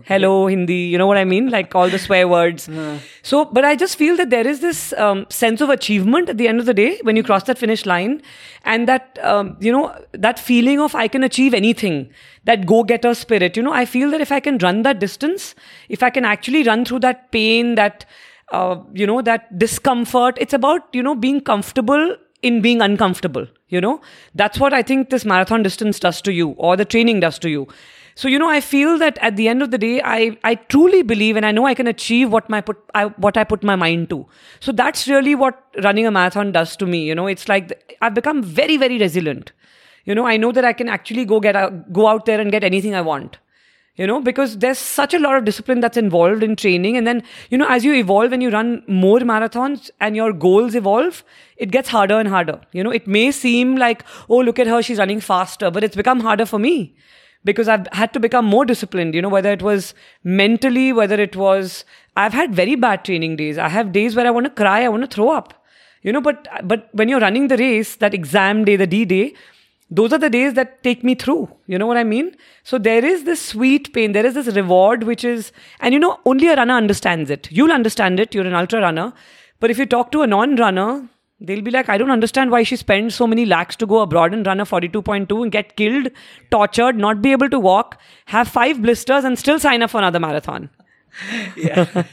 A: Hello, Hindi. You know what I mean? Like all the swear words. [LAUGHS] So, but I just feel that there is this um, sense of achievement at the end of the day when you cross that finish line, and that um, you know that feeling of I can achieve anything. That go-getter spirit. You know, I feel that if I can run that distance, if I can actually run through that pain, that uh, you know, that discomfort. It's about you know being comfortable in being uncomfortable. You know, that's what I think this marathon distance does to you, or the training does to you. So you know, I feel that at the end of the day, I I truly believe, and I know I can achieve what my put I, what I put my mind to. So that's really what running a marathon does to me. You know, it's like I've become very very resilient. You know, I know that I can actually go get out, go out there and get anything I want you know because there's such a lot of discipline that's involved in training and then you know as you evolve and you run more marathons and your goals evolve it gets harder and harder you know it may seem like oh look at her she's running faster but it's become harder for me because I've had to become more disciplined, you know, whether it was mentally, whether it was, I've had very bad training days. I have days where I want to cry, I want to throw up, you know, but, but when you're running the race, that exam day, the D day, those are the days that take me through. You know what I mean? So there is this sweet pain, there is this reward, which is, and you know, only a runner understands it. You'll understand it, you're an ultra runner. But if you talk to a non runner, They'll be like, I don't understand why she spends so many lakhs to go abroad and run a 42.2 and get killed, tortured, not be able to walk, have five blisters, and still sign up for another marathon. [LAUGHS]
B: yeah.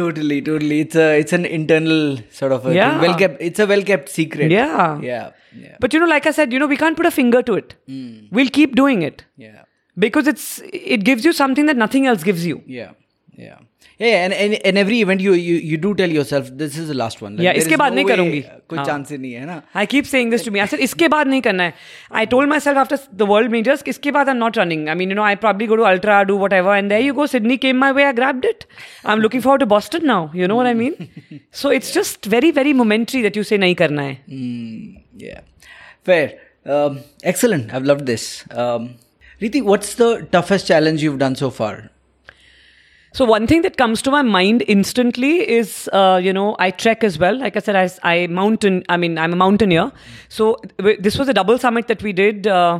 B: Totally, totally. It's a it's an internal sort of a
A: Yeah.
B: well kept. It's a well kept secret.
A: Yeah.
B: Yeah. Yeah.
A: But you know, like I said, you know, we can't put a finger to it. Hmm. We'll keep doing it
B: yeah.
A: because it's it gives you something that nothing else gives you.
B: Yeah. Yeah yeah, and, and, and every event you, you you do tell yourself this is the last one. Like,
A: yeah, इसके बाद
B: no
A: नहीं करूँगी.
B: कोई chance नहीं है ना.
A: I keep saying this to me. I said इसके बाद नहीं करना है. I told myself after the world majors इसके बाद I'm not running. I mean you know I probably go to ultra do whatever and there you go Sydney came my way I grabbed it. I'm looking forward to Boston now. You know what I mean? [LAUGHS] So it's just very very momentary that you say नहीं करना है.
B: Mm, yeah, fair. Um, excellent. I've loved this. Um, Reeti, what's the toughest challenge you've done so far?
A: So one thing that comes to my mind instantly is, uh, you know, I trek as well. Like I said, I, I mountain. I mean, I'm a mountaineer. So w- this was a double summit that we did uh,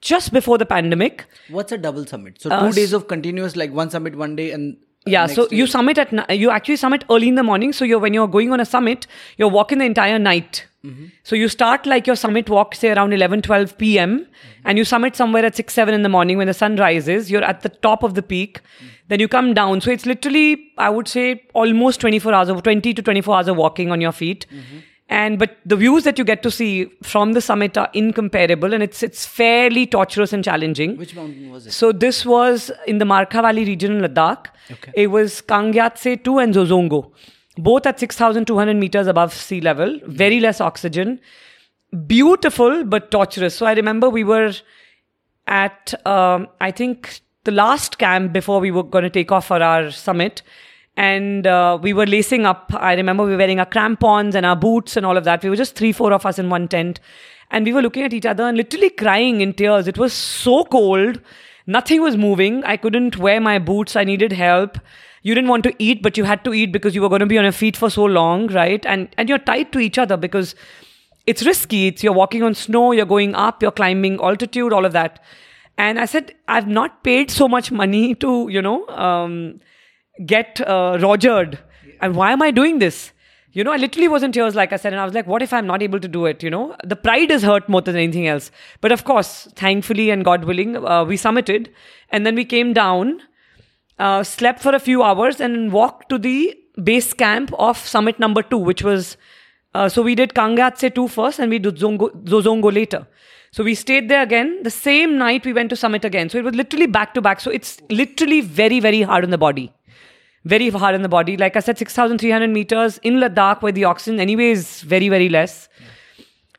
A: just before the pandemic.
B: What's a double summit? So
A: Uh,
B: two days of continuous, like one summit one day and Uh,
A: yeah, so
B: day-
A: you summit at you actually summit early in the morning. So you're when you're going on a summit, you're walking the entire night. Mm-hmm. So you start like your summit walk say around 11 12 p.m. Mm-hmm. and you summit somewhere at 6 7 in the morning when the sun rises. You're at the top of the peak. Mm-hmm. Then you come down. So it's literally I would say almost 24 hours of 20 to 24 hours of walking on your feet. And but the views that you get to see from the summit are incomparable and it's it's fairly torturous and challenging.
B: which mountain was it?
A: So this was in the Markha Valley region in Ladakh.
B: Okay.
A: It was Kangyatse 2 and Zozongo, both at 6,200 meters above sea level. Very less oxygen. Beautiful but torturous. So I remember we were at um, I think the last camp before we were going to take off for our summit. And uh, we were lacing up. I remember we were wearing our crampons and our boots and all of that. We were just three, four of us in one tent. And we were looking at each other and literally crying in tears. It was so cold. Nothing was moving. I couldn't wear my boots. I needed help. You didn't want to eat, but you had to eat because you were going to be on your feet for so long, right? And and you're tied to each other because it's risky. It's you're walking on snow, you're going up, you're climbing altitude, all of that. And I said, I've not paid so much money to, you know, um, get uh, rogered. And why am I doing this? You know, I literally was in tears, like I said, and I was like, what if I'm not able to do it? You know, the pride is hurt more than anything else. But of course, thankfully and God willing, uh, we summited and then we came down, uh, slept for a few hours, and walked to the base camp of summit number two, which was uh, so we did Kangyatse 2 first and we did Zongo, Zozongo later. So we stayed there again. The same night we went to Summit again. So it was literally back to back. So it's literally very, very hard on the body. Very hard on the body. Like I said, 6,300 meters in Ladakh where the oxygen anyway is very, very less.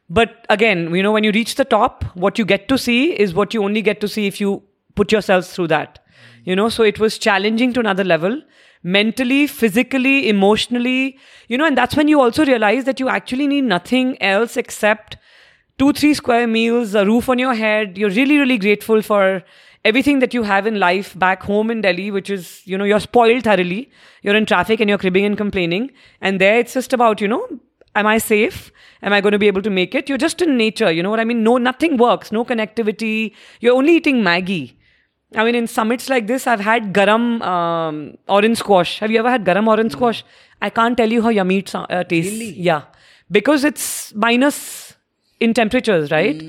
A: But again, you know, when you reach the top, what you get to see is what you only get to see if you put yourselves through that. You know, so it was challenging to another level mentally, physically, emotionally, you know, and that's when you also realize that you actually need nothing else except two, three square meals, a roof on your head. You're really, really grateful for everything that you have in life back home in Delhi, which is, you know, you're spoiled thoroughly. You're in traffic and you're cribbing and complaining. And there it's just about, you know, am I safe? Am I going to be able to make it? You're just in nature, you know what I mean? No, nothing works, no connectivity. You're only eating Maggi. I mean, in summits like this, I've had garam um, orange squash. Have you ever had garam orange squash? I can't tell you how yummy it uh, tastes.
B: Really?
A: Yeah, because it's minus in temperatures, right?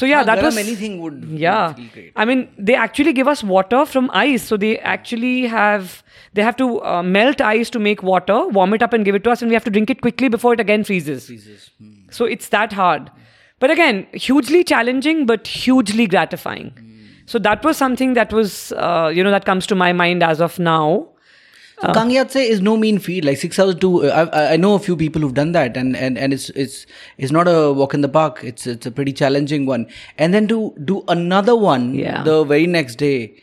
A: So yeah,
B: Ah,
A: that was
B: anything would would
A: yeah.
B: great.
A: I mean, they actually give us water from ice. So they actually have they have to uh, melt ice to make water, warm it up, and give it to us, and we have to drink it quickly before it again freezes.
B: Jesus. Hmm.
A: So it's that hard. But again, hugely challenging, but hugely gratifying. So that was something that was, uh, you know, that comes to my mind as of now.
B: So Kangyatse is no mean feat. Like six hours to, uh, I, I know a few people who've done that, and, and, and it's it's it's not a walk in the park. It's it's a pretty challenging one. And then to do another one
A: Yeah.
B: the very next day,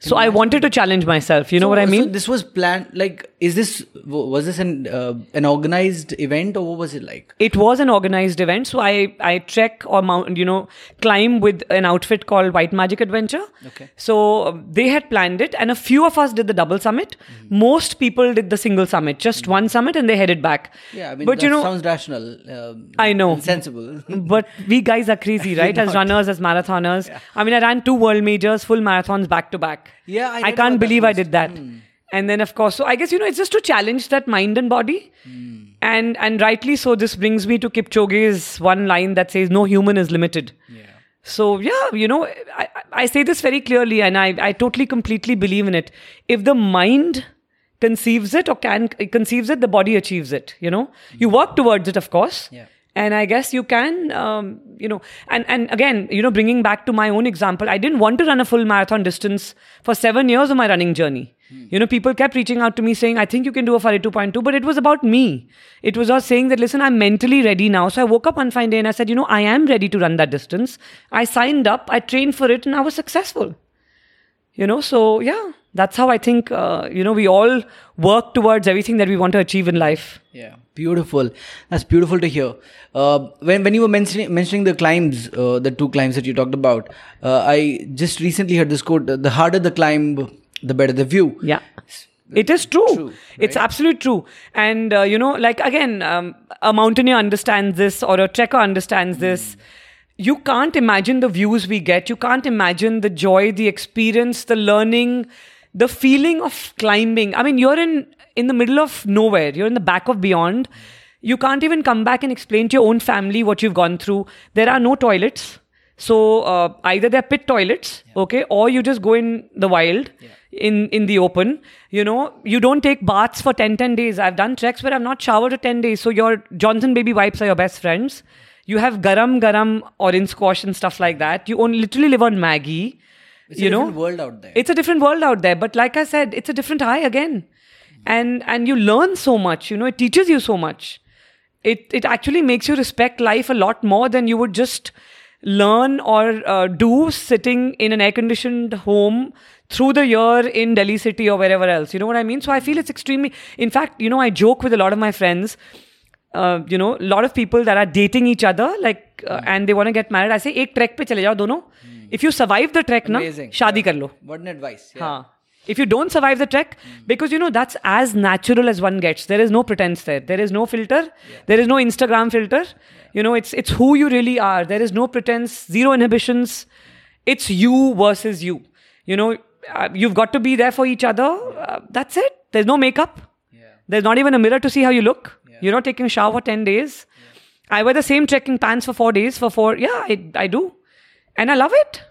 A: So I wanted to challenge myself. You know
B: So-
A: what I
B: so
A: mean?
B: this was planned. Like, is this was this an uh, an organized event or what was it like?
A: it was an organized event. So I, I trek or mount, you know, climb with an outfit called White Magic Adventure.
B: Okay.
A: So um, they had planned it, and a few of us did the double summit.
B: Mm-hmm.
A: Most people did the single summit, just one summit, and they headed back.
B: Yeah, I mean,
A: but
B: that
A: you know,
B: sounds rational. Um,
A: I know.
B: sensible. [LAUGHS]
A: but we guys are crazy, [LAUGHS] right? As runners, as marathoners. I mean, I ran two world majors, full marathons back to back.
B: Yeah, I
A: I can't believe I did that. And then, of course, so I guess you know, it's just to challenge that mind and body. And and rightly so. This brings me to Kipchoge's one line that says, "No human is limited."
B: yeah.
A: So yeah, you know, I, I say this very clearly, and I, I totally completely believe in it. If the mind conceives it or can conceives it, the body achieves it. You know, you work towards it, of course.
B: Yeah.
A: And I guess you can, um, you know, and and again, you know, bringing back to my own example, I didn't want to run a full marathon distance for seven years of my running journey. You know, people kept reaching out to me saying, "I think you can do a 42.2," but it was about me. It was us saying that, listen, I'm mentally ready now. So I woke up one fine day and I said, you know, I am ready to run that distance. I signed up, I trained for it, and I was successful you know so yeah that's how i think uh, you know we all work towards everything that we want to achieve in life
B: Yeah, beautiful. That's beautiful to hear. Uh, when when you were mentioning mentioning the climbs, uh, the two climbs that you talked about, uh, I just recently heard this quote: "The harder the climb, the better the view."
A: yeah. It is true,
B: True,
A: it's absolutely true. And uh, you know like again um, a mountaineer understands this or a trekker understands this. You can't imagine the views we get. You can't imagine the joy the experience the learning the feeling of climbing i mean you're in in the middle of nowhere you're in the back of beyond you can't even come back and explain to your own family what you've gone through there are no toilets so uh, either they're pit toilets, okay, or you just go in the wild, in in the open. You know, you don't take baths for 10, 10 days. I've done treks where I've not showered for 10 days. So your Johnson baby wipes are your best friends. You have garam garam orange squash and stuff like that. You only literally live on Maggi.
B: It's
A: you
B: a
A: know,
B: different world out there.
A: it's a different world out there. But like I said, it's a different high again, and and you learn so much. You know, it teaches you so much. It it actually makes you respect life a lot more than you would just learn or uh, do sitting in an air conditioned home through the year in Delhi city or wherever else. You know what I mean? So I feel it's extremely. In fact, you know, I joke with a lot of my friends. Uh, you know lot of people that are dating each other like uh, hmm. and they want to get married. I say ek trek pe chale jao dono if you survive the trek
B: Amazing.
A: na shaadi yeah.
B: what an advice yeah.
A: If you don't survive the trek hmm. because you know that's as natural as one gets. There is no pretense there. There is no filter. There is no instagram filter. You know it's it's who you really are. There is no pretense zero inhibitions. It's you versus you. You know uh, you've got to be there for each other. That's it. There's no makeup. There's not even a mirror to see how you look. You're not taking a shower for 10 days. I wear the same trekking pants for four days. For four, yeah, I, I do. And I love it.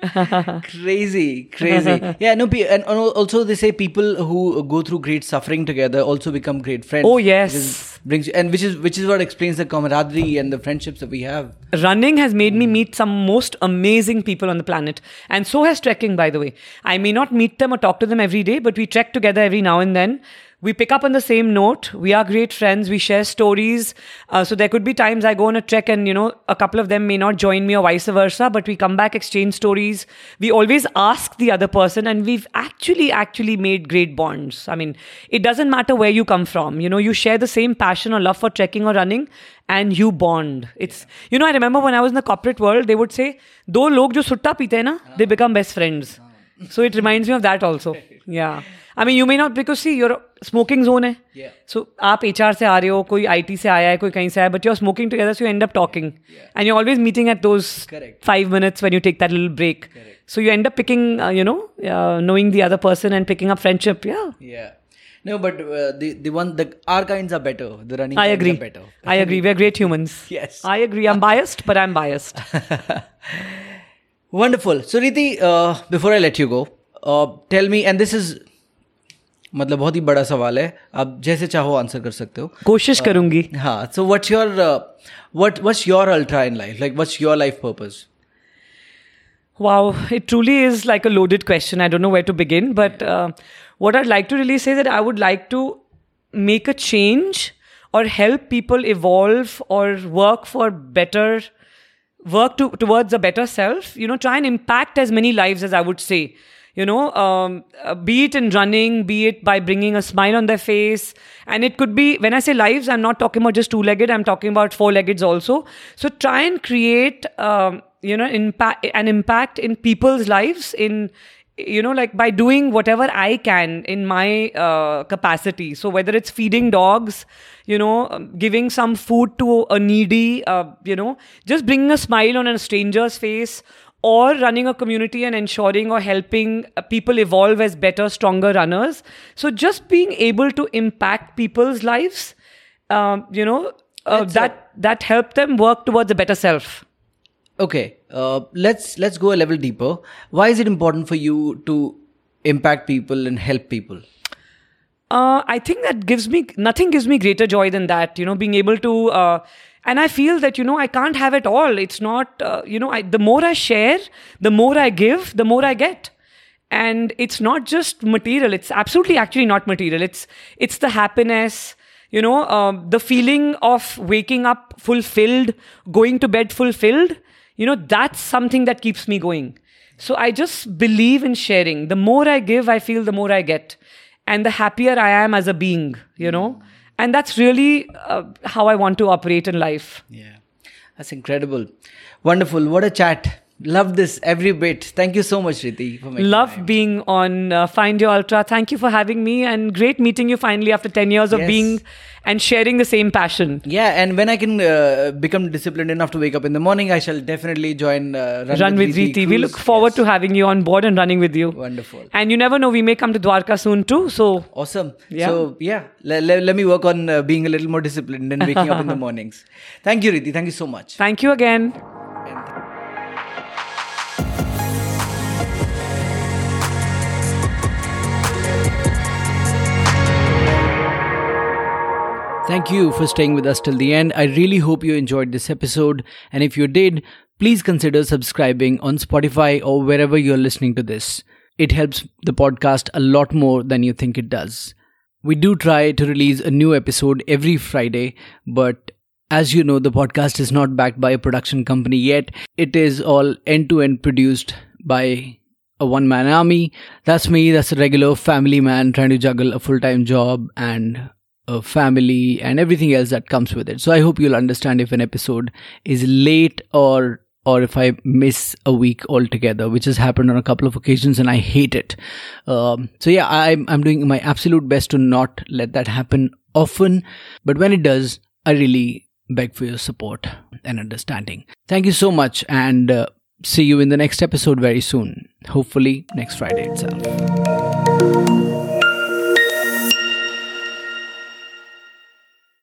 A: [LAUGHS]
B: crazy crazy [LAUGHS] yeah no and also they say people who go through great suffering together also become great friends
A: Oh, yes.
B: Brings and which is which is what explains the camaraderie and the friendships that we have
A: running has made me meet some most amazing people on the planet and so has trekking by the way i may not meet them or talk to them every day but we trek together every now and then we pick up on the same note. We are great friends. We share stories. Uh, so there could be times I go on a trek and, you know, a couple of them may not join me or vice versa, but we come back, exchange stories. We always ask the other person and we've actually, actually made great bonds. I mean, it doesn't matter where you come from. You know, you share the same passion or love for trekking or running and you bond. It's, you know, I remember when I was in the corporate world, they would say, Do log jo sutta pite na, they become best friends. So it reminds me of that also. Yeah. I mean you may not because see your smoking zone है so आप H से आ रहे हो कोई आई से आया है कोई कहीं से आया but you are smoking together so you end up talking and you always meeting at those five minutes when you take that lil break so you end up picking you know knowing the other person and picking up friendship yeah
B: No, but uh, the the one the our kinds are better. The running
A: I agree.
B: better.
A: I agree. We're great humans. [LAUGHS]
B: Yes.
A: I agree. I'm biased, but I'm biased. [LAUGHS]
B: Wonderful. So Reeti, uh, before I let you go, uh, tell me, and this is मतलब बहुत ही बड़ा सवाल है। आप जैसे चाहो answer कर सकते हो।
A: कोशिश uh, करूँगी।
B: हाँ so what's your what what's your ultra in life like what's your life purpose
A: wow it truly is like a loaded question I don't know where to begin but what are like to release is that I would like to make a change or help people evolve or work for better work to towards a better self you know try and impact as many life as I would say you know um, uh, be it in running be it by bringing a smile on their face. And it could be when i say lives i'm not talking about just two legged i'm talking about four leggeds also. So try and create um, you know impact an impact in people's lives in you know like by doing whatever i can in my uh, capacity. So whether it's feeding dogs you know um, giving some food to a needy uh, you know just bringing a smile on a stranger's face or running a community and ensuring or helping uh, people evolve as better stronger runners. So just being able to impact people's lives um, you know uh, that that help them work towards a better self.
B: Okay uh, let's let's go a level deeper. Why is it important for you to impact people and help people?
A: Uh, I think that gives me nothing gives me greater joy than that. You know, being able to, uh, and I feel that you know I can't have it all. It's not, uh, you know, I, the more I share, the more I give, the more I get. And it's not just material. It's absolutely actually not material. It's it's the happiness, you know, um, the feeling of waking up fulfilled, going to bed fulfilled you know, that's something that keeps me going. So I just believe in sharing. The more I give, I feel the more I get. And the happier I am as a being, you know? And that's really uh, how I want to operate in life.
B: Yeah. That's incredible. Wonderful. What a chat. Love this every bit. Thank you so much, Reeti.
A: For Love time. being on uh, Find Your Ultra. Thank you for having me and great meeting you finally after 10 years of yes. being and sharing the same passion.
B: Yeah, and when I can uh, become disciplined enough to wake up in the morning, I shall definitely join uh,
A: Run, Run, with, Reeti. We look forward yes. to having you on board and running with you.
B: Wonderful.
A: And you never know, we may come to Dwarka soon too. So
B: awesome. Yeah. So yeah, let, let, let me work on uh, being a little more disciplined and waking up in the [LAUGHS] mornings. Thank you, Reeti. Thank you so much.
A: Thank you again.
B: Thank you for staying with us till the end. I really hope you enjoyed this episode. And if you did, please consider subscribing on Spotify or wherever you're listening to this. It helps the podcast a lot more than you think it does. We do try to release a new episode every Friday, but as you know, the podcast is not backed by a production company yet. It is all end to end produced by a one man army. That's me, that's a regular family man trying to juggle a full time job and uh, family and everything else that comes with it so i hope you'll understand if an episode is late or or if I miss a week altogether, which has happened on a couple of occasions, and I hate it. Um, so yeah, I'm I'm doing my absolute best to not let that happen often, but when it does, I really beg for your support and understanding. Thank you so much, and uh, see you in the next episode very soon. Hopefully next Friday itself.